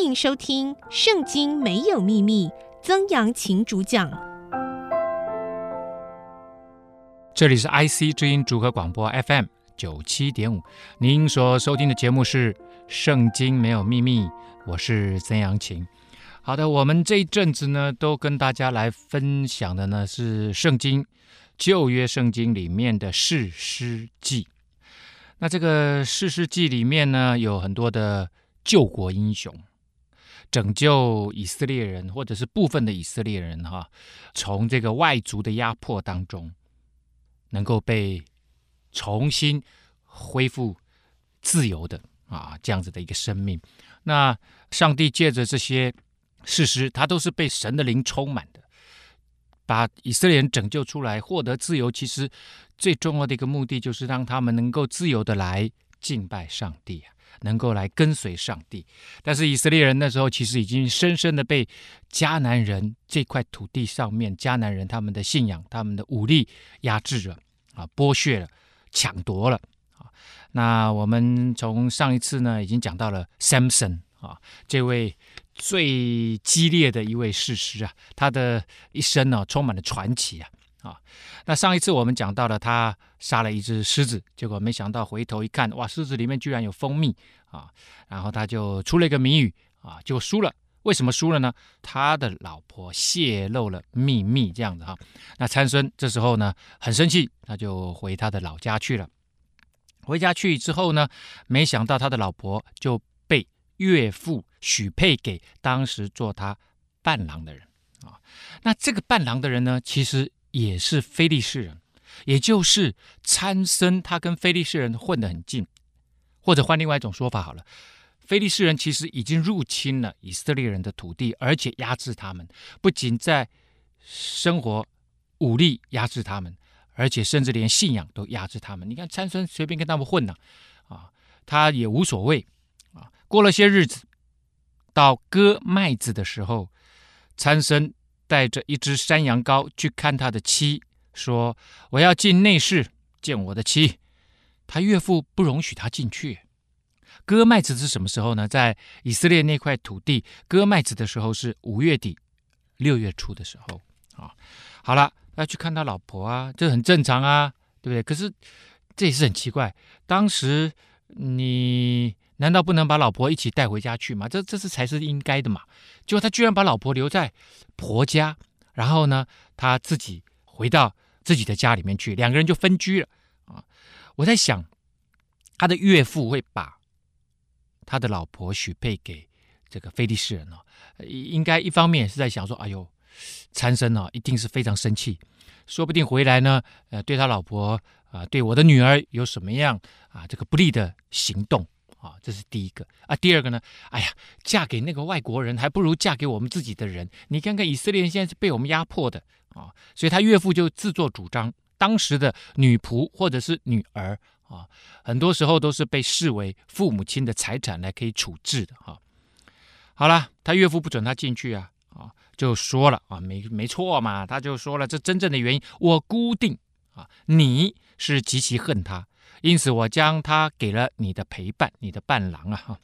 欢迎收听《圣经没有秘密》，曾阳晴主讲。这里是 IC 之音主合广播 FM 九七点五，您所收听的节目是《圣经没有秘密》，我是曾阳晴。好的，我们这一阵子呢，都跟大家来分享的呢是圣经旧约圣经里面的士师记。那这个士师记里面呢，有很多的救国英雄，拯救以色列人，或者是部分的以色列人哈，从这个外族的压迫当中，能够被重新恢复自由的啊，这样子的一个生命。那上帝借着这些事实，他都是被神的灵充满的。把以色列人拯救出来，获得自由，其实最重要的一个目的就是让他们能够自由的来敬拜上帝啊，能够来跟随上帝。但是以色列人那时候其实已经深深的被迦南人这块土地上面迦南人他们的信仰、他们的武力压制了啊，剥削了、抢夺了啊。那我们从上一次呢已经讲到了 Samson 啊，这位。最激烈的一位士师啊，他的一生呢、充满了传奇啊啊！那上一次我们讲到了他杀了一只狮子，结果没想到回头一看，哇，狮子里面居然有蜂蜜啊！然后他就出了一个谜语啊，就输了。为什么输了呢？他的老婆泄露了秘密，这样子哈、那参孙这时候呢很生气，他就回他的老家去了。回家去之后呢，没想到他的老婆就被岳父许配给当时做他伴郎的人啊，那这个伴郎的人呢，其实也是非利士人，也就是参孙，他跟非利士人混得很近，或者换另外一种说法好了，非利士人其实已经入侵了以色列人的土地，而且压制他们，不仅在生活武力压制他们，而且甚至连信仰都压制他们。你看参孙随便跟他们混呢，啊，他也无所谓啊。过了些日子，到割麦子的时候，参孙带着一只山羊羔去看他的妻，说：“我要进内室见我的妻。”他岳父不容许他进去。割麦子是什么时候呢？在以色列那块土地，割麦子的时候是五月底、六月初的时候啊。好了，要去看他老婆啊，这很正常啊，对不对？可是这也是很奇怪，当时你。难道不能把老婆一起带回家去吗？这这是才是应该的嘛。结果他居然把老婆留在婆家，然后呢，他自己回到自己的家里面去，两个人就分居了啊。我在想，他的岳父会把他的老婆许配给这个菲利士人哦，应该一方面是在想说，哎呦，参生哦，一定是非常生气，说不定回来呢，呃，对他老婆啊，对我的女儿有什么样啊这个不利的行动。啊，这是第一个啊。第二个呢，哎呀，嫁给那个外国人，还不如嫁给我们自己的人。你看看以色列人现在是被我们压迫的啊，所以他岳父就自作主张，当时的女仆或者是女儿啊，很多时候都是被视为父母亲的财产来可以处置的哈。好了，他岳父不准他进去啊，啊，就说了啊，没没错嘛，他就说了，这真正的原因，我估定啊，你是极其恨他。因此，我将他给了你的陪伴，你的伴郎啊，哈，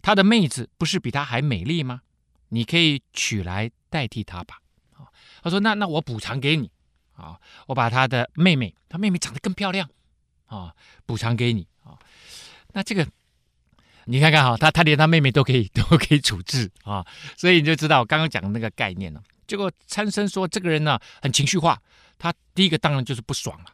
他的妹子不是比他还美丽吗？你可以娶来代替他吧。啊，他说：“那那我补偿给你啊，我把他的妹妹，他妹妹长得更漂亮啊，补偿给你啊。那这个你看看哈，他他连他妹妹都可以 都可以处置啊，所以你就知道我刚刚讲的那个概念了。结果参孙说这个人呢很情绪化，他第一个当然就是不爽了。”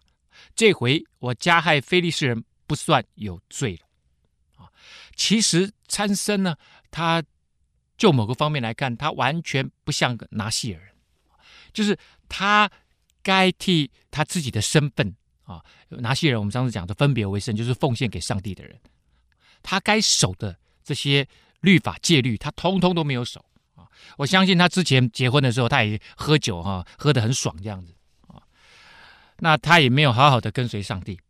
这回我加害非利士人不算有罪了，啊，其实参孙呢，他就某个方面来看，他完全不像个拿细耳人，就是他该替他自己的身份啊，拿细耳人我们上次讲的分别为圣，就是奉献给上帝的人，他该守的这些律法戒律，他通通都没有守啊。我相信他之前结婚的时候，他也喝酒哈，喝得很爽这样子。那他也没有好好的跟随上帝，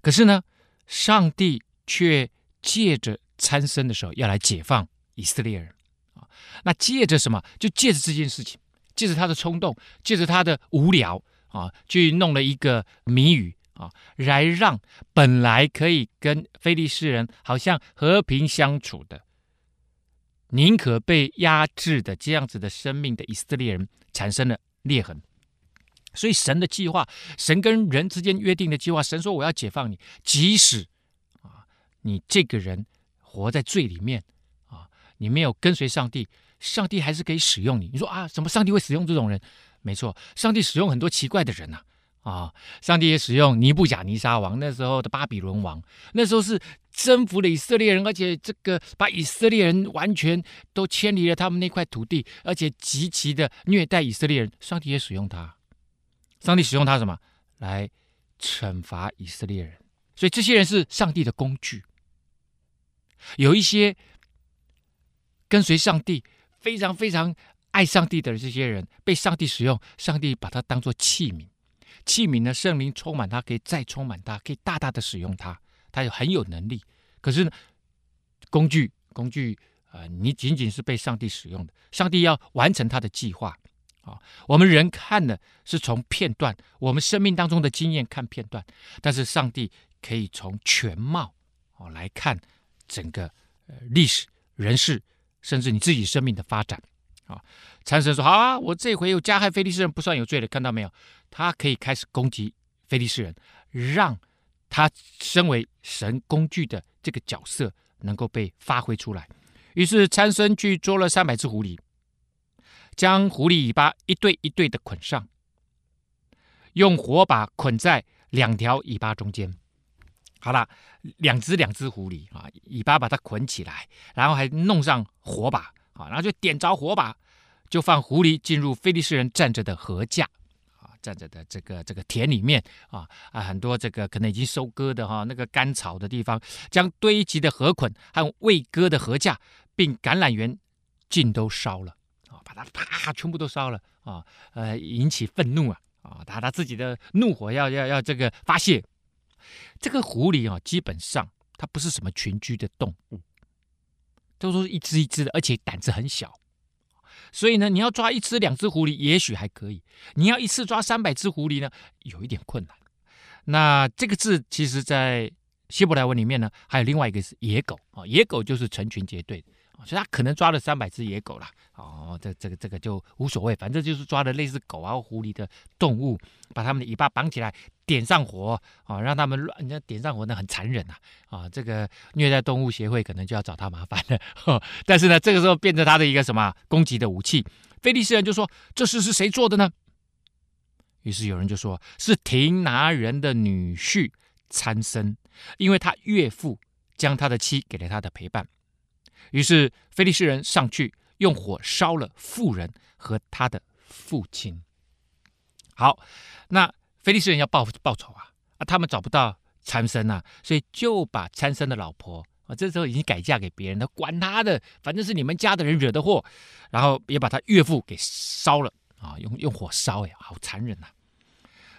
可是呢，上帝却借着参孙的时候要来解放以色列人啊。那借着什么？就借着这件事情，借着他的冲动，借着他的无聊啊，去弄了一个谜语啊，来让本来可以跟非利士人好像和平相处的宁可被压制的这样子的生命的以色列人产生了裂痕。所以神的计划，神跟人之间约定的计划，神说我要解放你，即使啊你这个人活在罪里面啊，你没有跟随上帝，上帝还是可以使用你。你说啊，怎么上帝会使用这种人？没错，上帝使用很多奇怪的人呐、啊。啊，上帝也使用尼布甲尼撒王，那时候的巴比伦王，那时候是征服了以色列人，而且这个把以色列人。完全都迁离了他们那块土地，而且极其的虐待以色列人。上帝也使用他，上帝使用他什么来惩罚以色列人？所以这些人是上帝的工具。有一些跟随上帝、非常非常爱上帝的这些人，被上帝使用，上帝把他当做器皿。器皿呢，圣灵充满它，可以再充满它，可以大大的使用它，它有很有能力。可是呢，工具工具啊、呃，你仅仅是被上帝使用的，上帝要完成他的计划啊。我们人看的是从片段，我们生命当中的经验看片段，但是上帝可以从全貌啊来看整个呃历史、人事，甚至你自己生命的发展。啊，参孙说：“好啊，我这回又加害非利士人，不算有罪了。看到没有？他可以开始攻击非利士人，让他身为神工具的这个角色能够被发挥出来。于是参孙去捉了三百只狐狸，将狐狸尾巴一对一对的捆上，用火把捆在两条尾巴中间。好了，两只两只狐狸啊，尾巴把它捆起来，然后还弄上火把。”啊，然后就点着火把，就放狐狸进入菲利士人站着的禾架，啊，站着的这个这个田里面啊啊，很多这个可能已经收割的哈、那个干草的地方，将堆积的禾捆和未割的禾架，并橄榄园尽都烧了，把它啪全部都烧了啊，呃，引起愤怒啊啊，他他自己的怒火要要要这个发泄。这个狐狸啊，基本上它不是什么群居的动物。都说一只一只的，而且胆子很小，所以呢，你要抓一只两只狐狸也许还可以，你要一次抓三百只狐狸呢，有一点困难。那这个字其实，在希伯来文里面呢，还有另外一个是野狗啊，野狗就是成群结队。所以他可能抓了三百只野狗了，哦，这这个这个就无所谓，反正就是抓了类似狗啊、狐狸的动物，把它们的尾巴绑起来，点上火，啊，让他们乱，你点上火那很残忍呐，啊，这个虐待动物协会可能就要找他麻烦了。但是呢，这个时候变成他的一个什么攻击的武器，菲利斯人就说：“这事是谁做的呢？”于是有人就说：“是亭拿人的女婿参生，因为他岳父将他的妻给了他的陪伴。”于是菲利士人上去用火烧了妇人和他的父亲。好，那菲利士人要报报仇啊啊！他们找不到参孙呐，所以就把参孙的老婆啊，这时候已经改嫁给别人了，管他的，反正是你们家的人惹的祸，然后也把他岳父给烧了啊，用用火烧呀，好残忍呐！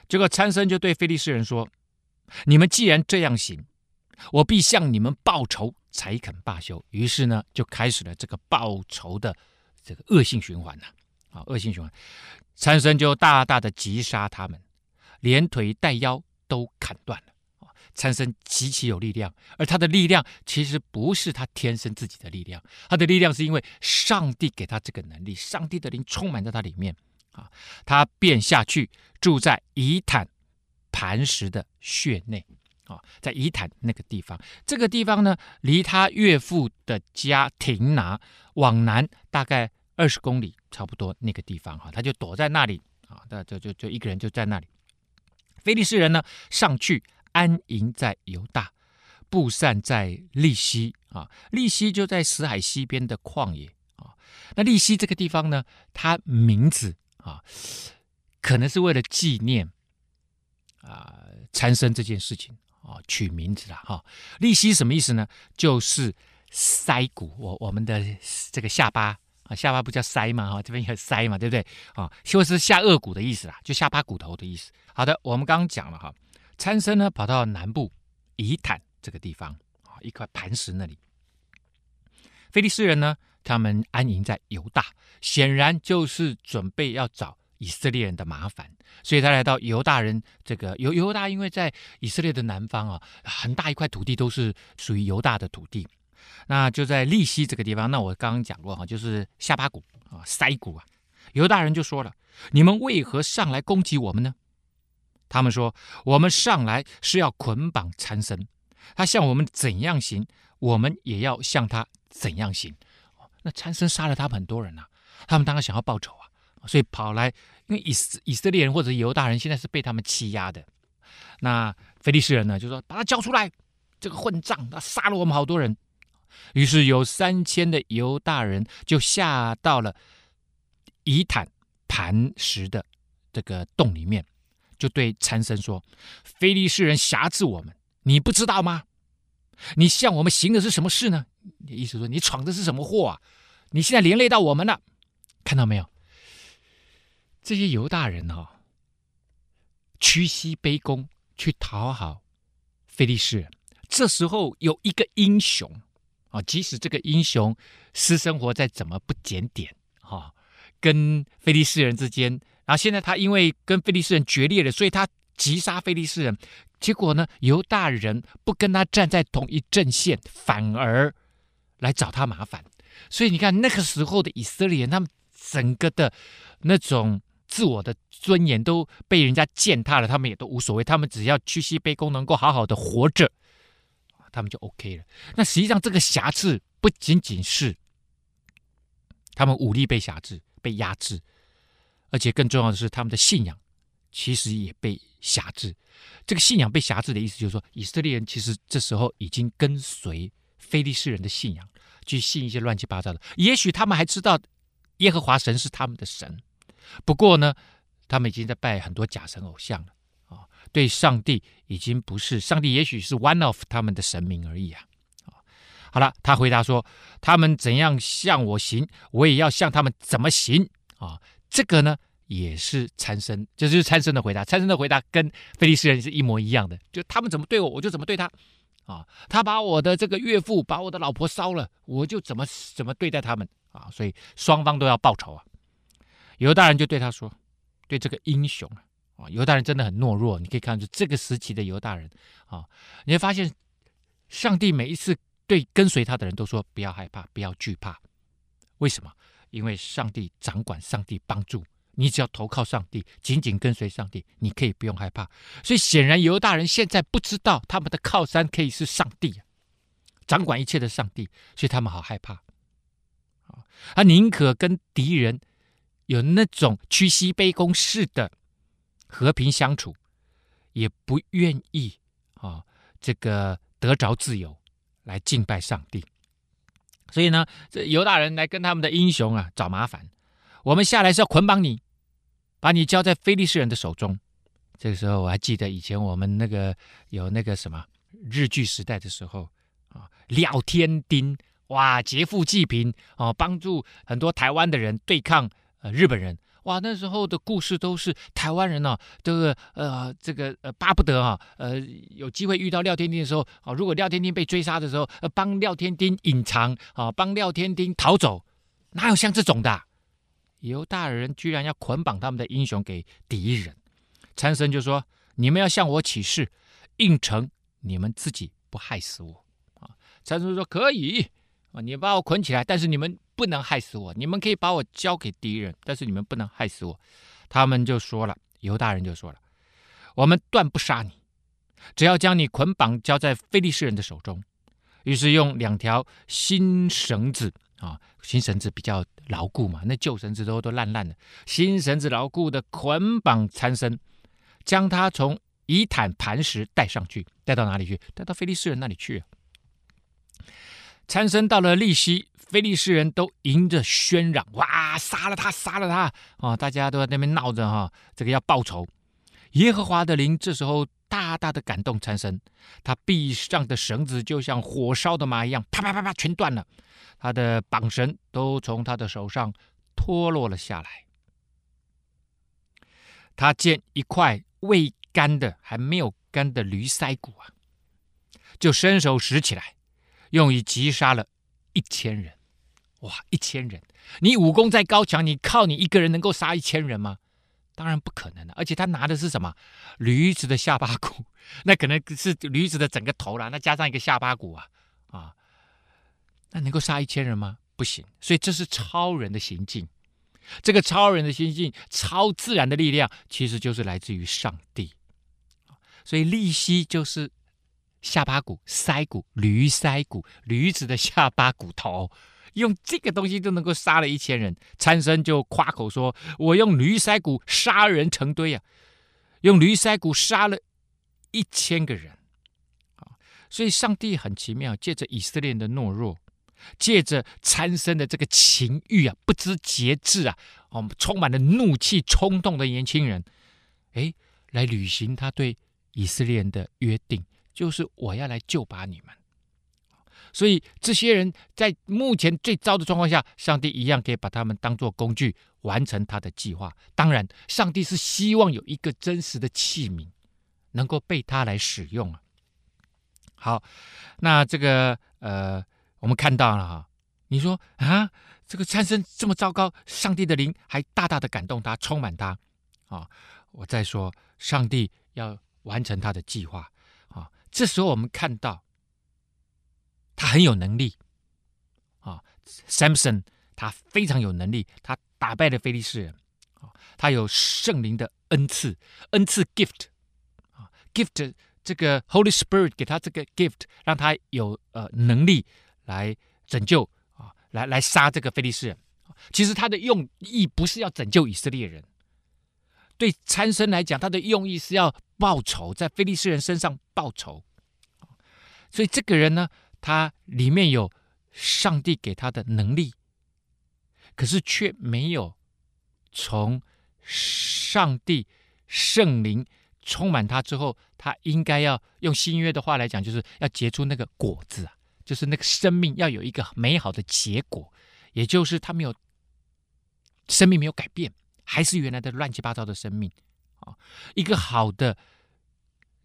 结果参孙就对菲利士人说：“你们既然这样行，我必向你们报仇。”才肯罢休，于是呢，就开始了这个报仇的这个恶性循环呐，啊，恶性循环，参孙就大大的击杀他们，连腿带腰都砍断了。啊，参孙极其有力量，而他的力量其实不是他天生自己的力量，他的力量是因为上帝给他这个能力，上帝的灵充满在他里面，啊，他便下去住在以坦磐石的穴内。啊在以坦那个地方，这个地方呢，离他岳父的家亭拿往南大概二十公里，差不多那个地方哈，他就躲在那里啊，那就就就一个人就在那里。菲利士人呢，上去安营在犹大，布散在利希啊，利希就在死海西边的旷野啊。那利希这个地方呢，它名字啊，可能是为了纪念啊参孙这件事情。啊，取名字了哈。利希什么意思呢？就是腮骨，我我们的这个下巴啊，下巴不叫腮嘛哈，这边有腮嘛，对不对？啊，就是下颚骨的意思啦，就下巴骨头的意思。好的，我们刚刚讲了哈，参孙呢跑到南部以坦这个地方啊，一块磐石那里。非利士人呢，他们安营在犹大，显然就是准备要找。以色列人的麻烦，所以他来到犹大人这个犹犹大，因为在以色列的南方啊，很大一块土地都是属于犹大的土地。那就在利希这个地方。那我刚刚讲过哈，就是下巴谷啊，腮谷啊。犹大人就说了：“你们为何上来攻击我们呢？”他们说：“我们上来是要捆绑参孙，他向我们怎样行，我们也要向他怎样行。”那参孙杀了他们很多人呐、啊，他们当然想要报仇，所以跑来，因为以以色列人或者犹大人现在是被他们欺压的。那非利士人呢，就说：“把他交出来，这个混账，他杀了我们好多人。”于是有三千的犹大人就下到了以坦磐石的这个洞里面。就对参孙说：“非利士人挟制我们，你不知道吗？你向我们行的是什么事呢？意思说你闯的是什么祸啊？你现在连累到我们了，看到没有？这些犹大人哦，屈膝卑躬去讨好菲利士人。这时候有一个英雄啊，即使这个英雄私生活再怎么不检点哈，跟菲利士人之间。”然啊！现在他因为跟菲利士人决裂了，所以他击杀菲利士人。结果呢，犹大人不跟他站在同一阵线，反而来找他麻烦。所以你看，那个时候的以色列人，他们整个的那种自我的尊严都被人家践踏了，他们也都无所谓。他们只要屈膝卑躬，能够好好的活着，他们就 OK 了。那实际上，这个挟制不仅仅是他们武力被辖制、被压制。而且更重要的是，他们的信仰其实也被辖制。这个信仰被辖制的意思，就是说，以色列人其实这时候已经跟随非利士人的信仰，去信一些乱七八糟的。也许他们还知道耶和华神是他们的神，不过呢，他们已经在拜很多假神偶像了啊！对上帝已经不是上帝，也许是 one of 他们的神明而已啊！好了，他回答说：“他们怎样向我行，我也要向他们怎么行啊！”这个呢，也是参孙，这就是参孙的回答。参孙的回答跟非利士人是一模一样的，就他们怎么对我，我就怎么对他。啊，他把我的这个岳父，把我的老婆烧了，我就怎么怎么对待他们啊。所以双方都要报仇啊。犹大人就对他说：“对这个英雄啊，犹大人真的很懦弱。你可以看出这个时期的犹大人啊，你会发现上帝每一次对跟随他的人都说不要害怕，不要惧怕。为什么？”因为上帝掌管，上帝帮助你，只要投靠上帝，紧紧跟随上帝，你可以不用害怕。所以显然犹大人现在不知道他们的靠山可以是上帝啊，掌管一切的上帝，所以他们好害怕。啊，他宁可跟敌人有那种屈膝卑躬式的和平相处，也不愿意啊，这个得着自由来敬拜上帝。所以呢，这犹大人来跟他们的英雄啊找麻烦。我们下来是要捆绑你，把你交在非利士人的手中。这个时候我还记得以前我们那个有那个什么日据时代的时候啊，廖天丁哇劫富济贫啊，帮助很多台湾的人对抗呃日本人。哇，那时候的故事都是台湾人呢、啊，这个呃，这个呃，巴不得、啊，呃，有机会遇到廖天丁的时候啊，如果廖天丁被追杀的时候，呃，帮廖天丁隐藏啊，帮廖天丁逃走，哪有像这种的？犹大人居然要捆绑他们的英雄给敌人，参僧就说：“你们要向我起誓，应承你们自己不害死我。”啊，参僧说：“可以啊，你把我捆起来，但是你们。”不能害死我，你们可以把我交给敌人，但是你们不能害死我。他们就说了，犹大人就说了，我们断不杀你，只要将你捆绑交在非利士人的手中。于是用两条新绳子啊，新绳子比较牢固嘛，那旧绳子都都烂烂的，新绳子牢固的捆绑参孙，将他从以坦磐石带上去，带到哪里去？带到非利士人那里去。参生到了利希。非利士人都迎着喧嚷，哇！杀了他，杀了他！啊、大家都在那边闹着哈、这个要报仇。耶和华的灵这时候大大的感动参孙，他臂上的绳子就像火烧的麻一样，啪啪啪啪全断了，他的绑绳都从他的手上脱落了下来。他见一块未干的、还没有干的驴腮骨啊，就伸手拾起来，用以击杀了一千人。哇，一千人！你武功再高强，你靠你一个人能够杀一千人吗？当然不可能了。而且他拿的是什么？驴子的下巴骨，那可能是驴子的整个头了，那加上一个下巴骨啊啊！那能够杀一千人吗？不行。所以这是超人的行径。这个超人的行径、超自然的力量，其实就是来自于上帝。所以利息就是下巴骨、腮骨、驴腮骨、驴子的下巴骨头，用这个东西都能够杀了一千人。参僧就夸口说：“我用驴腮骨杀人成堆啊，用驴腮骨杀了一千个人。”啊，所以上帝很奇妙，借着以色列的懦弱。借着参僧的这个情欲啊，不知节制啊，我哦，充满了怒气冲动的年轻人，哎，来履行他对以色列的约定，就是我要来救拔你们。所以这些人在目前最糟的状况下，上帝一样可以把他们当作工具，完成他的计划。当然，上帝是希望有一个真实的器皿，能够被他来使用啊。好，那这个呃。我们看到了哈，你说啊，这个参生这么糟糕，上帝的灵还大大的感动他，充满他啊！我再说，上帝要完成他的计划啊！这时候我们看到他很有能力啊，Samson 他非常有能力，他打败了非利士人啊，他有圣灵的恩赐，恩赐 gift 啊，gift 这个 Holy Spirit 给他这个 gift，让他有呃能力。来拯救啊，来来杀这个非利士人。其实他的用意不是要拯救以色列人，对参孙来讲，他的用意是要报仇，在非利士人身上报仇。所以这个人呢，他里面有上帝给他的能力，可是却没有从上帝圣灵充满他之后，他应该要用新约的话来讲，就是要结出那个果子啊。就是那个生命要有一个美好的结果，也就是他没有生命没有改变，还是原来的乱七八糟的生命啊。一个好的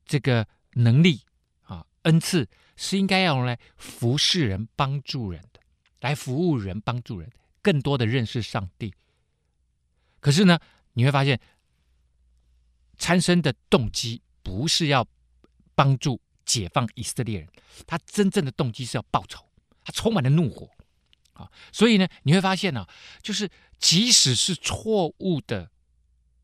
这个能力啊，恩赐是应该要用来服侍人、帮助人的，来服务人、帮助人，更多的认识上帝。可是呢，你会发现参孙的动机不是要帮助。解放以色列人，他真正的动机是要报仇，他充满了怒火啊！所以呢，你会发现呢、就是即使是错误的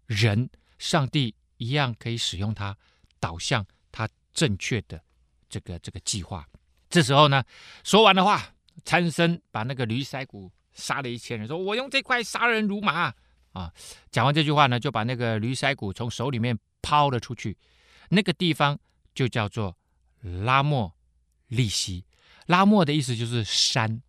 人，上帝一样可以使用他，导向他正确的这个这个计划。这时候呢，说完的话，参孙把那个驴腮骨杀了一千人，说我用这块杀人如麻啊！讲完这句话呢，就把那个驴腮骨从手里面抛了出去，那个地方就叫做。拉莫利西，拉莫的意思就是山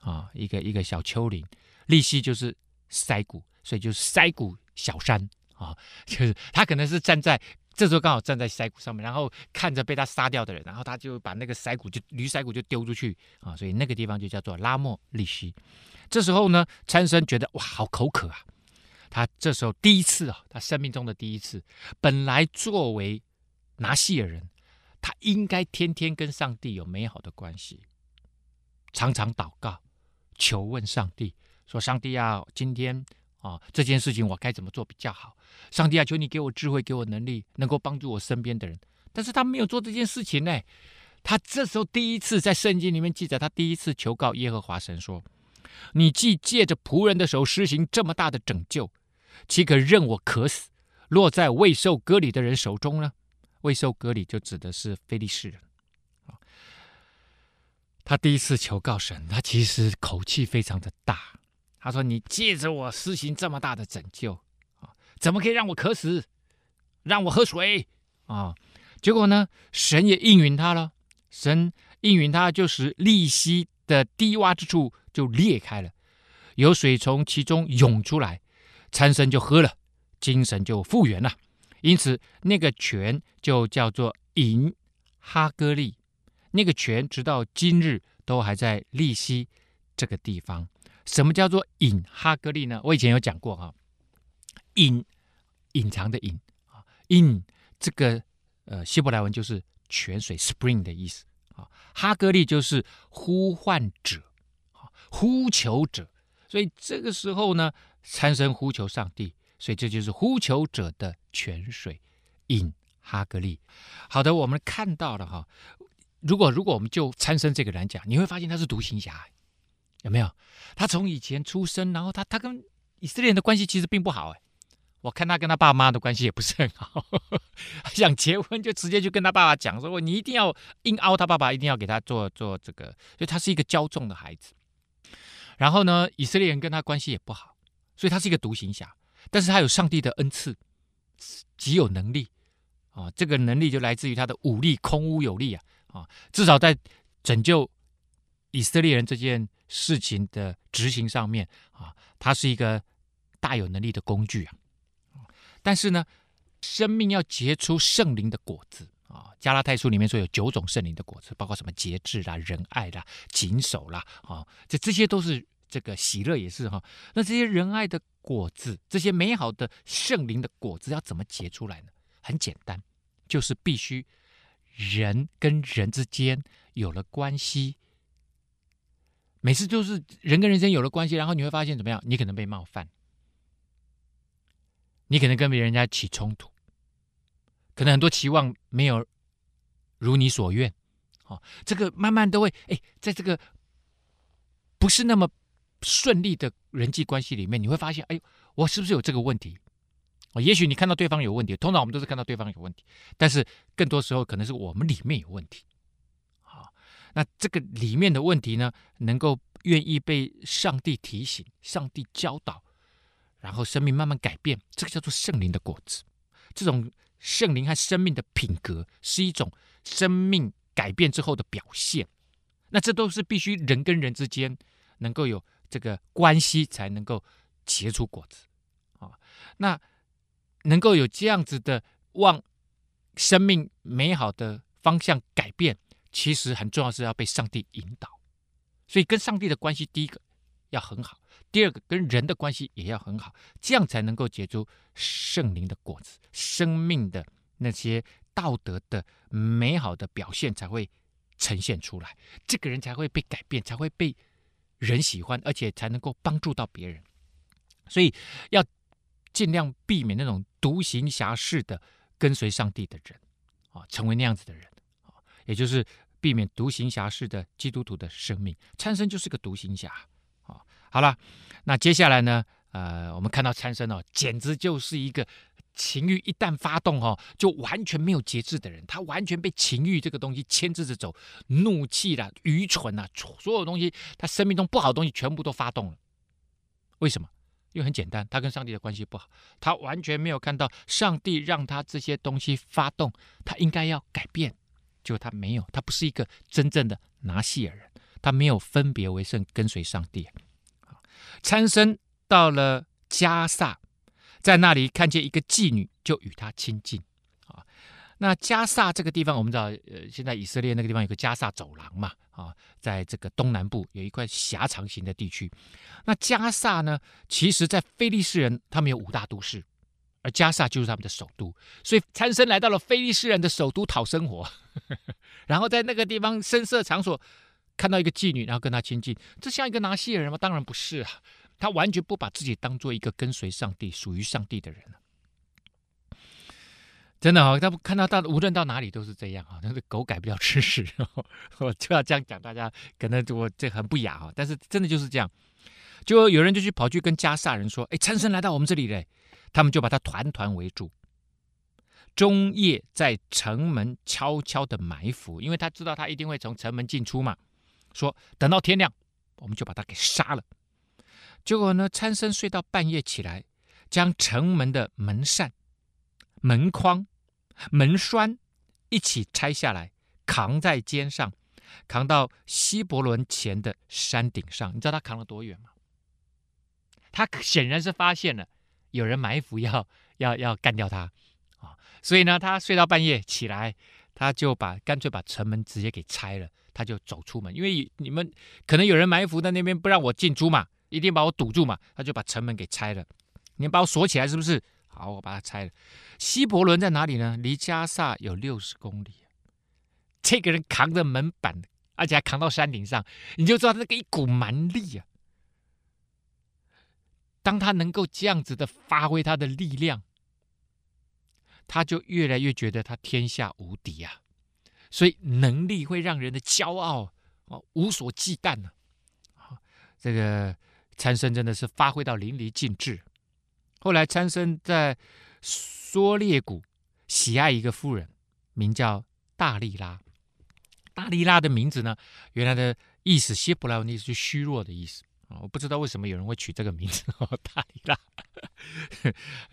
啊，一个一个小丘陵。利西就是腮骨，所以就是腮骨小山啊，就是他可能是站在这时候刚好站在腮骨上面，然后看着被他杀掉的人，然后他就把那个腮骨就驴腮骨就丢出去啊，所以那个地方就叫做拉莫利西。这时候呢，参孙觉得哇，好口渴啊！他这时候第一次啊，他生命中的第一次，本来作为拿细耳人。他应该天天跟上帝有美好的关系，常常祷告，求问上帝，说：“上帝啊，今天啊这件事情我该怎么做比较好？上帝啊，求你给我智慧，给我能力，能够帮助我身边的人。”但是他没有做这件事情呢。他这时候第一次在圣经里面记载，他第一次求告耶和华神说：“你既借着仆人的手施行这么大的拯救，岂可任我渴死，落在未受割礼的人手中呢？”未受割礼就指的是非利士人，他第一次求告神，他其实口气非常的大。他说：“你借着我施行这么大的拯救，啊，怎么可以让我渴死？让我喝水啊？”结果呢，神也应允他了。神应允他，就使利希的低洼之处就裂开了，有水从其中涌出来，参孙就喝了，精神就复原了。因此，那个泉就叫做银哈歌利。那个泉直到今日都还在利希这个地方。什么叫做隐哈格利呢？我以前有讲过哈，隐隐藏的隐啊，隐这个呃希伯来文就是泉水 （spring） 的意思啊。哈格利就是呼唤者啊，呼求者。所以这个时候呢，参生呼求上帝。所以这就是呼求者的泉水，隐哈格利。好的，我们看到了哈。如果如果我们就参生这个人讲，你会发现他是独行侠，有没有？他从以前出生，然后他他跟以色列人的关系其实并不好哎。我看他跟他爸妈的关系也不是很好，想结婚就直接就跟他爸爸讲说：“你一定要硬凹他爸爸，一定要给他做做这个。”所以他是一个骄纵的孩子。然后呢，以色列人跟他关系也不好，所以他是一个独行侠。但是他有上帝的恩赐，极有能力啊！这个能力就来自于他的武力，空无有力啊！啊，至少在拯救以色列人这件事情的执行上面啊，它是一个大有能力的工具啊。但是呢，生命要结出圣灵的果子啊，《加拉太书》里面说有九种圣灵的果子，包括什么节制啦、仁爱啦、谨守啦啊，这这些都是这个喜乐也是哈。那这些仁爱的果子，这些美好的圣灵的果子要怎么结出来呢？很简单，就是必须人跟人之间有了关系。每次都是人跟人之间有了关系，然后你会发现怎么样？你可能被冒犯。你可能跟别人家起冲突，可能很多期望没有如你所愿，哦，这个慢慢都会哎，在这个不是那么顺利的人际关系里面，你会发现，哎，我是不是有这个问题？哦，也许你看到对方有问题，通常我们都是看到对方有问题，但是更多时候可能是我们里面有问题。那这个里面的问题呢，能够愿意被上帝提醒、上帝教导。然后生命慢慢改变，这个叫做圣灵的果子。这种圣灵和生命的品格是一种生命改变之后的表现。那这都是必须人跟人之间能够有这个关系，才能够结出果子啊。那能够有这样子的往生命美好的方向改变，其实很重要是要被上帝引导。所以跟上帝的关系，第一个要很好。第二个，跟人的关系也要很好，这样才能够结出圣灵的果子，生命的那些道德的美好的表现才会呈现出来，这个人才会被改变，才会被人喜欢，而且才能够帮助到别人。所以要尽量避免那种独行侠式的跟随上帝的人啊，成为那样子的人，也就是避免独行侠式的基督徒的生命。参生就是个独行侠。好了，那接下来呢？呃，我们看到参生哦，简直就是一个情欲一旦发动哦，就完全没有节制的人。他完全被情欲这个东西牵制着走，怒气啦、愚蠢呐，所有东西，他生命中不好的东西全部都发动了。为什么？因为很简单，他跟上帝的关系不好，他完全没有看到上帝让他这些东西发动，他应该要改变，就他没有，他不是一个真正的拿细耳人，他没有分别为圣，跟随上帝。参孙到了迦萨，在那里看见一个妓女，就与她亲近。啊，那迦萨这个地方，我们知道，呃，现在以色列那个地方有个迦萨走廊嘛，啊，在这个东南部有一块狭长型的地区。那迦萨呢，其实在非利士人他们有五大都市，而加萨就是他们的首都。所以参生来到了菲利士人的首都讨生活，然后在那个地方深色场所。看到一个妓女，然后跟她亲近，这像一个拿西人吗？当然不是啊，他完全不把自己当做一个跟随上帝、属于上帝的人。真的啊、哦，他看到到无论到哪里都是这样啊，那是狗改不了吃屎，我就要这样讲，大家可能我这很不雅啊，但是真的就是这样。就有人就去跑去跟加萨人说：“哎，参生来到我们这里嘞！”他们就把他团团围住，中夜在城门悄悄的埋伏，因为他知道他一定会从城门进出嘛。说等到天亮，我们就把他给杀了。结果呢，参孙睡到半夜起来，将城门的门扇、门框、门栓一起拆下来，扛在肩上，扛到希伯伦前的山顶上。你知道他扛了多远吗？他显然是发现了有人埋伏要，要要干掉他啊！所以呢，他睡到半夜起来，他就把干脆把城门直接给拆了。他就走出门，因为你们可能有人埋伏在那边，不让我进出嘛，一定把我堵住嘛。他就把城门给拆了，你把我锁起来是不是？好，我把它拆了。希伯伦在哪里呢？离加萨有六十公里。这个人扛着门板，而且还扛到山顶上，你就知道他那个一股蛮力啊。当他能够这样子的发挥他的力量，他就越来越觉得他天下无敌啊。所以能力会让人的骄傲啊无所忌惮呢。这个参孙真的是发挥到淋漓尽致。后来参孙在梭烈谷喜爱一个妇人，名叫大利拉。大利拉的名字呢，原来的意思希伯来文的意思是虚弱的意思我不知道为什么有人会取这个名字哦，大利拉。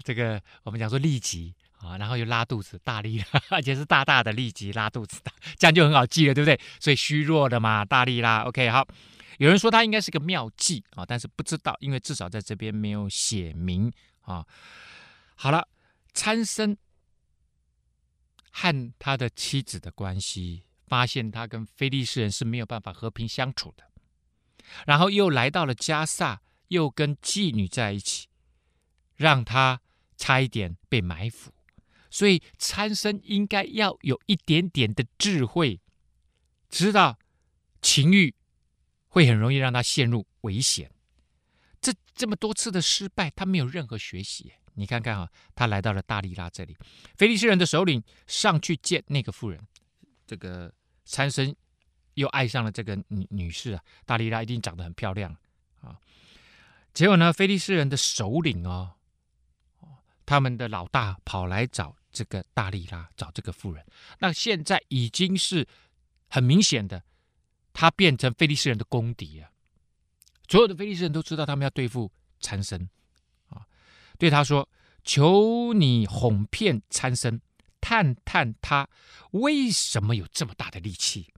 这个我们讲说痢疾啊，然后又拉肚子，大利拉，而且是大大的痢疾，拉肚子，这样就很好记了，对不对？所以虚弱的嘛，大利拉。OK，好，有人说他应该是个妙计啊，但是不知道，因为至少在这边没有写明啊。好了，参孙和他的妻子的关系。发现他跟非利士人是没有办法和平相处的，然后又来到了加萨，又跟妓女在一起，让他差一点被埋伏。所以参孙应该要有一点点的智慧，知道情欲会很容易让他陷入危险。这这么多次的失败，他没有任何学习。你看看啊，他来到了大利拉这里，菲利士人的首领上去见那个妇人。这个参孙又爱上了这个女女士啊，大力拉一定长得很漂亮啊。结果呢，菲利斯人的首领哦，他们的老大跑来找这个大力拉，找这个妇人。那现在已经是很明显的，他变成菲利斯人的公敌啊。所有的菲利斯人都知道他们要对付参孙啊，对他说：“求你哄骗参孙。”探探他为什么有这么大的力气？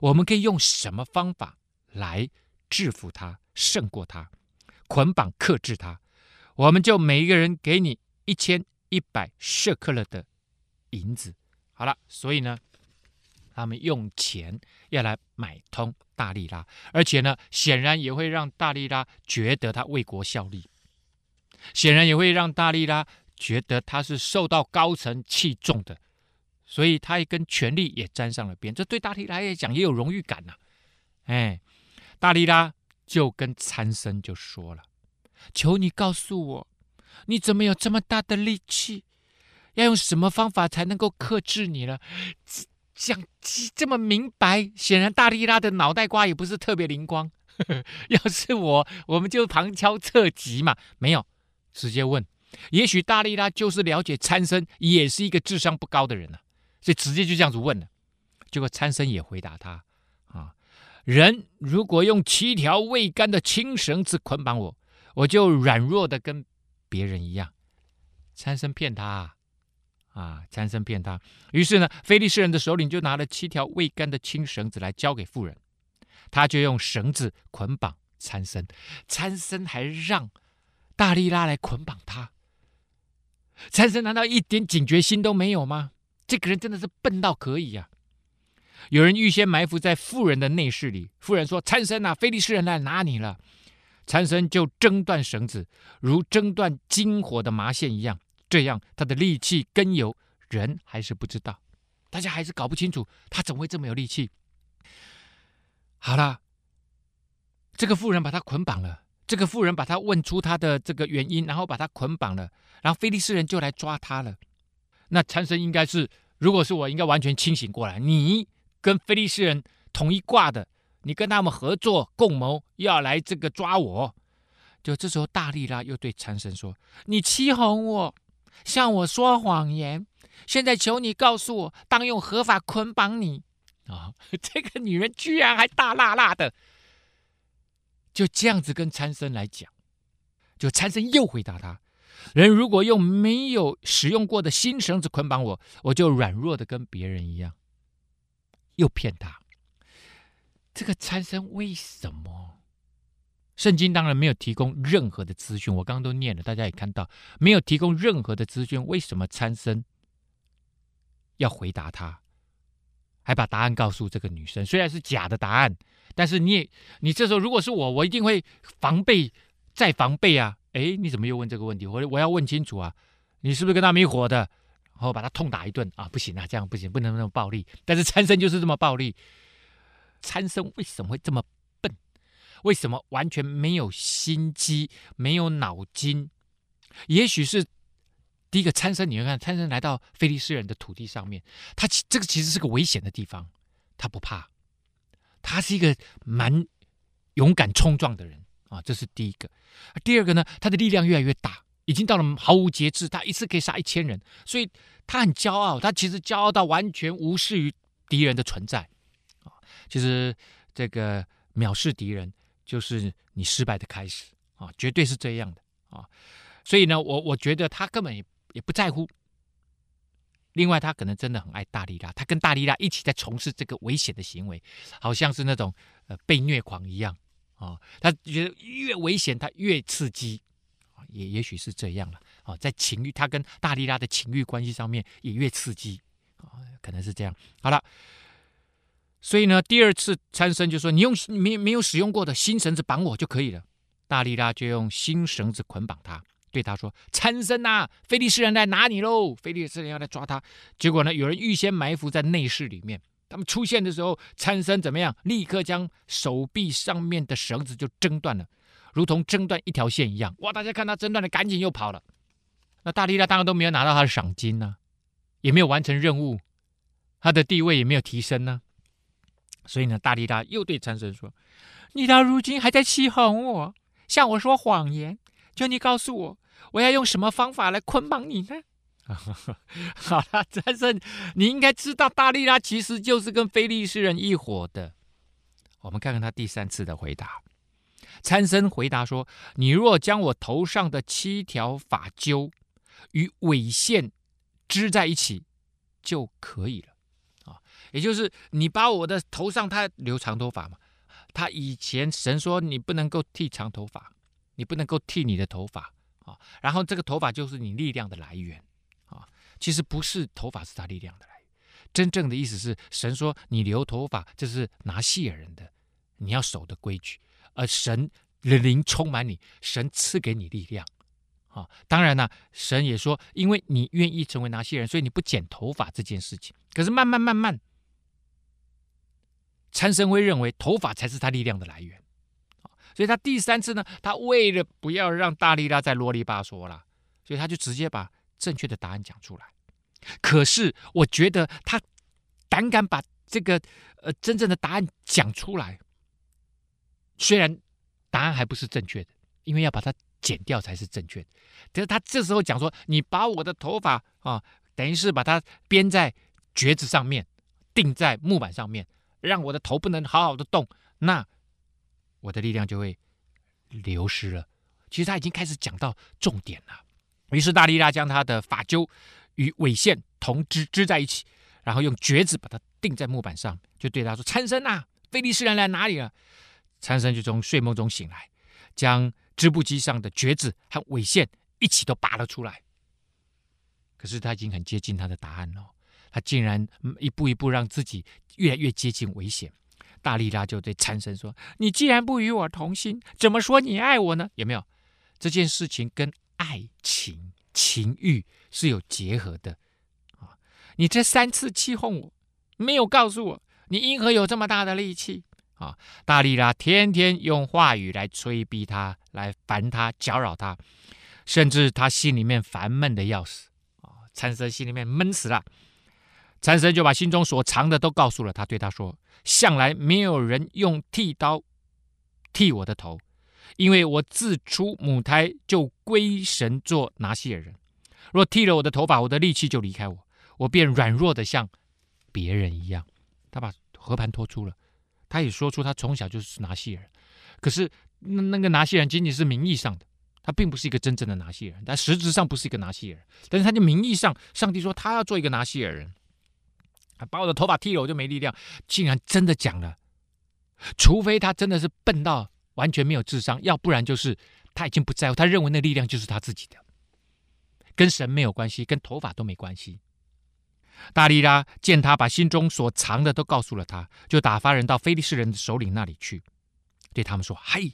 我们可以用什么方法来制服他、胜过他、捆绑、克制他？我们就每一个人给你一千一百舍克勒的银子。好了，所以呢，他们用钱要来买通大利拉，而且呢，显然也会让大利拉觉得他为国效力，显然也会让大利拉。觉得他是受到高层器重的，所以他也跟权力也沾上了边。这对大利拉来讲也有荣誉感呐、哎，大利拉就跟参僧就说了：“求你告诉我，你怎么有这么大的力气？要用什么方法才能够克制你呢？讲这么明白，显然大利拉的脑袋瓜也不是特别灵光。要是我，我们就旁敲侧击嘛，没有，直接问。”也许大利拉就是了解参僧也是一个智商不高的人呢、所以直接就这样子问了。结果参僧也回答他：啊，人如果用七条未干的青绳子捆绑我，我就软弱的跟别人一样。参僧骗他啊，参僧骗他。于是呢，菲利士人的首领就拿了七条未干的青绳子来交给妇人，他就用绳子捆绑参僧，参僧还让大力拉来捆绑他。参僧难道一点警觉心都没有吗？这个人真的是笨到可以呀、啊！有人预先埋伏在妇人的内室里，妇人说：“参孙啊，非利士人来拿你了。”参孙就挣断绳子，如挣断金火的麻线一样。这样他的力气根由，人还是不知道，大家还是搞不清楚他怎么会这么有力气。好了，这个妇人把他捆绑了。这个妇人把他问出他的这个原因，然后把他捆绑了，然后非利士人就来抓他了。那参孙应该是，如果是我，应该完全清醒过来。你跟菲利士人同一挂的，你跟他们合作共谋，要来这个抓我。就这时候，大力拉又对参孙说：“你欺哄我，向我说谎言。现在求你告诉我，当用合法捆绑你？”啊、这个女人居然还大辣辣的。就这样子跟参孙来讲，就参生又回答他：人如果用没有使用过的新绳子捆绑我，我就软弱的跟别人一样。又骗他。这个参孙为什么？圣经当然没有提供任何的资讯，我刚刚都念了，大家也看到没有提供任何的资讯。为什么参孙要回答他，还把答案告诉这个女生？虽然是假的答案。但是你也，你这时候如果是我，我一定会防备再防备啊！哎，你怎么又问这个问题？我我要问清楚啊！你是不是跟他们一伙的？然后把他痛打一顿啊！不行啊，这样不行，不能那么暴力。但是参孙就是这么暴力。参孙为什么会这么笨？为什么完全没有心机、没有脑筋？也许是第一个参孙，你会看参孙来到菲利斯人的土地上面，他这个其实是个危险的地方，他不怕。他是一个蛮勇敢冲撞的人啊，这是第一个。第二个呢，他的力量越来越大，已经到了毫无节制，他一次可以杀一千人，所以他很骄傲。他其实骄傲到完全无视于敌人的存在啊。其实这个藐视敌人，就是你失败的开始啊，绝对是这样的啊。所以呢，我我觉得他根本也也不在乎。另外，他可能真的很爱大力拉，他跟大力拉一起在从事这个危险的行为，好像是那种呃被虐狂一样啊。他觉得越危险，他越刺激，也也许是这样了啊。在情欲，他跟大力拉的情欲关系上面也越刺激啊，可能是这样。好了，所以呢，第二次参孙就说：“你用没没有使用过的新绳子绑我就可以了。”大力拉就用新绳子捆绑他。对他说：“参孙呐，菲利斯人来拿你喽！菲利斯人要来抓他。结果呢，有人预先埋伏在内室里面。他们出现的时候，参孙怎么样？立刻将手臂上面的绳子就挣断了，如同挣断一条线一样。哇！大家看他挣断了，赶紧又跑了。那大力拉当然都没有拿到他的赏金呢、也没有完成任务，他的地位也没有提升呢。所以呢，大力拉又对参孙说：‘你到如今还在欺哄我，向我说谎言。求你告诉我。’”我要用什么方法来捆绑你呢？好了，参孙，你应该知道，大力拉其实就是跟非利士人一伙的。我们看看他第三次的回答。参孙回答说：“你若将我头上的七条发揪与尾线织在一起，就可以了。”啊，也就是你把我的头上，他留长头发嘛，他以前神说你不能够剃长头发，你不能够剃你的头发。啊，然后这个头发就是你力量的来源。其实不是头发是他力量的来源，真正的意思是神说你留头发，这是拿细耳人的，你要守的规矩。而神的灵充满你，神赐给你力量啊。当然呢，神也说，因为你愿意成为拿细人，所以你不剪头发这件事情。可是慢慢慢慢，参孙会认为头发才是他力量的来源。所以他第三次呢，他为了不要让大力拉再啰里吧嗦了，所以他就直接把正确的答案讲出来。可是我觉得他胆敢把这个呃真正的答案讲出来，虽然答案还不是正确的，因为要把它剪掉才是正确的。可是他这时候讲说：“你把我的头发啊，等于是把它编在橛子上面，钉在木板上面，让我的头不能好好的动。”那。我的力量就会流失了。其实他已经开始讲到重点了。于是大力拉将他的发揪与尾线同织织在一起，然后用橛子把它钉在木板上，就对他说：“参孙呐，菲利士人来哪里了？”参孙就从睡梦中醒来，将织布机上的橛子和尾线一起都拔了出来。可是他已经很接近他的答案了，他竟然一步一步让自己越来越接近危险。大力拉就对参孙说：“你既然不与我同心，怎么说你爱我呢？有没有？这件事情跟爱情、情欲是有结合的啊！你这三次欺哄我，没有告诉我你因何有这么大的力气啊！”大力拉天天用话语来催逼他，来烦他、搅扰他，甚至他心里面烦闷的要死啊！参孙心里面闷死了。参孙就把心中所藏的都告诉了他，对他说：“向来没有人用剃刀剃我的头，因为我自出母胎就归神做拿细耳人。若剃了我的头发，我的力气就离开我，我便软弱的像别人一样。”他把和盘托出了，他也说出他从小就是拿细耳，可是那那个拿细耳人仅仅是名义上的，他并不是一个真正的拿细耳人，但实质上不是一个拿细耳人，但是他的名义上，上帝说他要做一个拿细耳人。把我的头发剃了，我就没力量。竟然真的讲了，除非他真的是笨到完全没有智商，要不然就是他已经不在乎，他认为那力量就是他自己的，跟神没有关系，跟头发都没关系。大力拉见他把心中所藏的都告诉了他，就打发人到非利士人的首领那里去，对他们说：“嘿，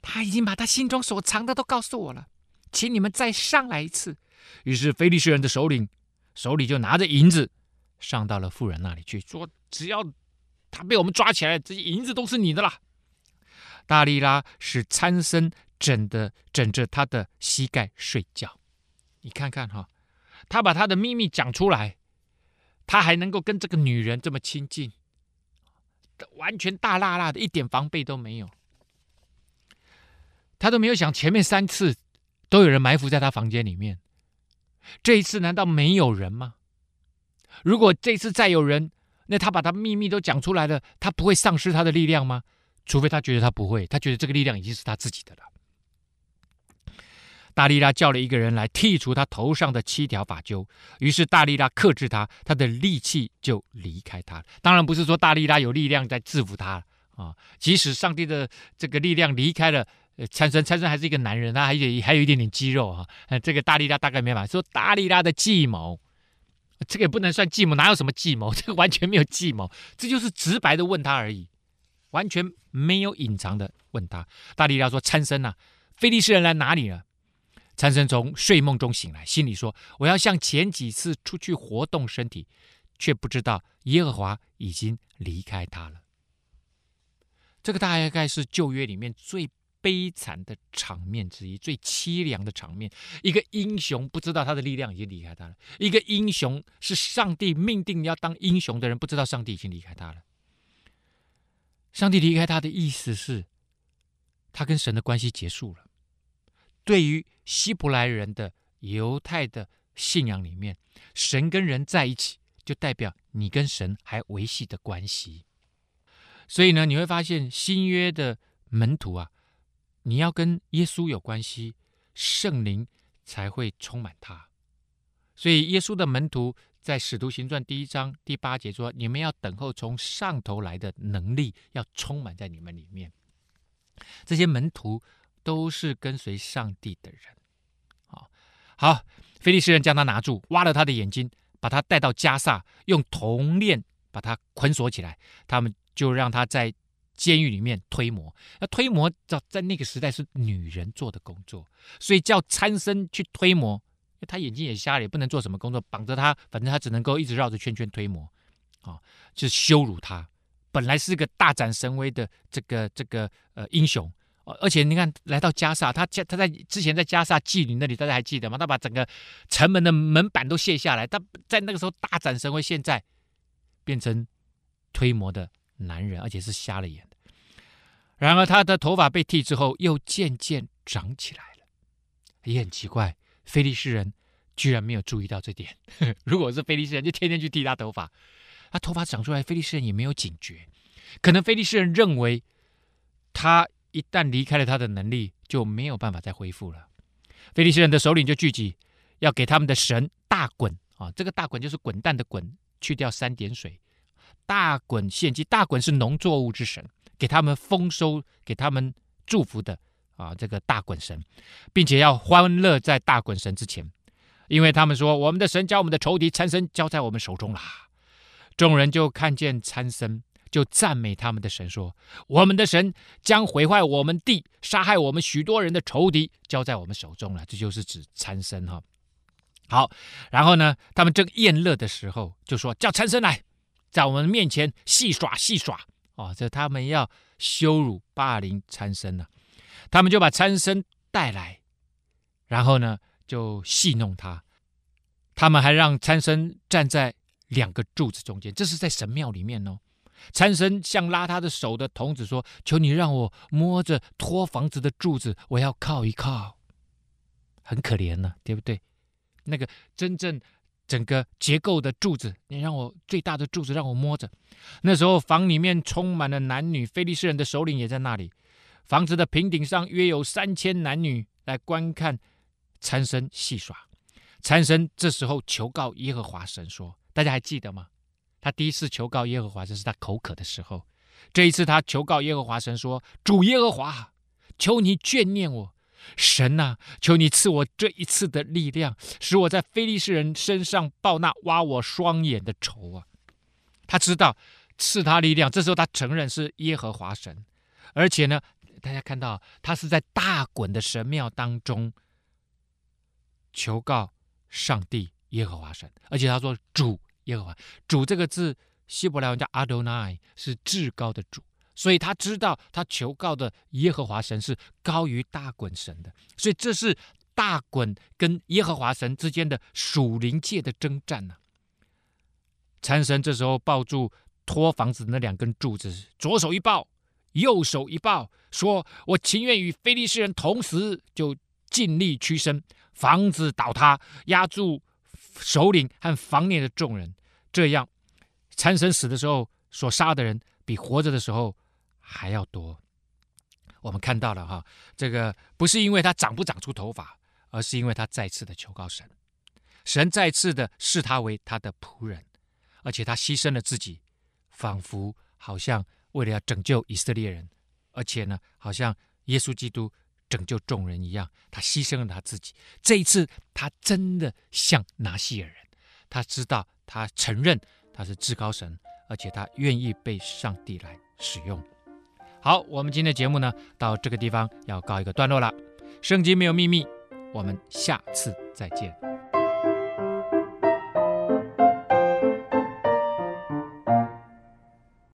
他已经把他心中所藏的都告诉我了，请你们再上来一次。”于是非利士人的首领手里就拿着银子。上到了妇人那里去，说：“只要他被我们抓起来，这些银子都是你的啦。”大力拉使参孙枕的枕着他的膝盖睡觉。你看看哈，他把他的秘密讲出来，他还能够跟这个女人这么亲近，完全大辣辣的，一点防备都没有。他都没有想前面三次都有人埋伏在他房间里面，这一次难道没有人吗？如果这次再有人，那他把他秘密都讲出来了，他不会丧失他的力量吗？除非他觉得他不会，他觉得这个力量已经是他自己的了。大力拉叫了一个人来剔除他头上的七条发揪，于是大力拉克制他，他的力气就离开他。当然不是说大力拉有力量在制服他啊，即使上帝的这个力量离开了参孙，参孙还是一个男人，他还有还有一点点肌肉啊。这个大力拉大概没办法说大力拉的计谋，这个也不能算计谋，哪有什么计谋？这个完全没有计谋，这就是直白的问他而已，完全没有隐藏的问他。大力拉说：“参孙呐，菲利士人来哪里了。”参孙从睡梦中醒来，心里说：“我要像前几次出去活动身体，却不知道耶和华已经离开他了。”这个大概是旧约里面最悲惨的场面之一，最凄凉的场面。一个英雄不知道他的力量已经离开他了；一个英雄是上帝命定要当英雄的人，不知道上帝已经离开他了。上帝离开他的意思是，他跟神的关系结束了。对于希伯来人的犹太的信仰里面，神跟人在一起，就代表你跟神还维系的关系。所以呢，你会发现新约的门徒啊，你要跟耶稣有关系，圣灵才会充满他。所以耶稣的门徒在使徒行传第一章第八节说：“你们要等候从上头来的能力，要充满在你们里面。”这些门徒。都是跟随上帝的人，好，好，非利士人将他拿住，挖了他的眼睛，把他带到加萨，用铜链把他捆锁起来。他们就让他在监狱里面推磨。那推磨在在那个时代是女人做的工作，所以叫参孙去推磨。他眼睛也瞎了，也不能做什么工作，绑着他，反正他只能够一直绕着圈圈推磨，啊，就是羞辱他。本来是个大展神威的这个这个呃英雄。而且你看，来到加萨，他他在之前在加萨妓女那里，大家还记得吗？他把整个城门的门板都卸下来，他在那个时候大展神威。现在变成推磨的男人，而且是瞎了眼的。然而他的头发被剃之后，又渐渐长起来了，也很奇怪，非利士人居然没有注意到这点。如果是非利士人，就天天去剃他头发，他头发长出来，非利士人也没有警觉，可能非利士人认为他。一旦离开了他的能力，就没有办法再恢复了。非利士人的首领就聚集，要给他们的神大滚啊！这个大滚就是滚蛋的滚，去掉三点水，大滚献祭。大滚是农作物之神，给他们丰收，给他们祝福的啊！这个大滚神，并且要欢乐在大滚神之前，因为他们说我们的神将我们的仇敌参孙交在我们手中啦。众人就看见参孙。就赞美他们的神说：“我们的神将毁坏我们地、杀害我们许多人的仇敌交在我们手中了。”这就是指参孙哈。好，然后呢，他们正宴乐的时候，就说：“叫参孙来，在我们面前戏耍戏耍。”哦，这他们要羞辱霸凌参孙了。他们就把参僧带来，然后呢，就戏弄他。他们还让参僧站在两个柱子中间，这是在神庙里面哦。参僧向拉他的手的童子说：“求你让我摸着托房子的柱子，我要靠一靠。”很可怜呢、对不对？那个真正整个结构的柱子，你让我最大的柱子让我摸着。那时候房里面充满了男女，菲利士人的首领也在那里。房子的平顶上约有三千男女来观看参孙戏耍。参孙这时候求告耶和华神说：“大家还记得吗？”他第一次求告耶和华，这是他口渴的时候。这一次他求告耶和华神说：“主耶和华，求你眷念我，神呐、啊，求你赐我这一次的力量，使我在非利士人身上报那挖我双眼的仇啊！”他知道赐他力量，这时候他承认是耶和华神，而且呢，大家看到他是在大滚的神庙当中求告上帝耶和华神，而且他说主。耶和华主这个字，希伯来文叫阿多奈，是至高的主，所以他知道他求告的耶和华神是高于大滚神的，所以这是大滚跟耶和华神之间的属灵界的征战呢、啊。参神这时候抱住托房子的那两根柱子，左手一抱，右手一抱，说：“我情愿与非利士人同死，就尽力屈身，房子倒塌，压住首领和房内的众人。这样，参神死的时候所杀的人，比活着的时候还要多。”我们看到了哈，这个不是因为他长不长出头发，而是因为他再次的求告神，神再次的视他为他的仆人，而且他牺牲了自己，仿佛好像为了要拯救以色列人，而且呢，好像耶稣基督拯救众人一样，他牺牲了他自己。这一次，他真的像拿细耳人，他知道，他承认他是至高神，而且他愿意被上帝来使用。好，我们今天节目呢，到这个地方要告一个段落了。圣经没有秘密，我们下次再见。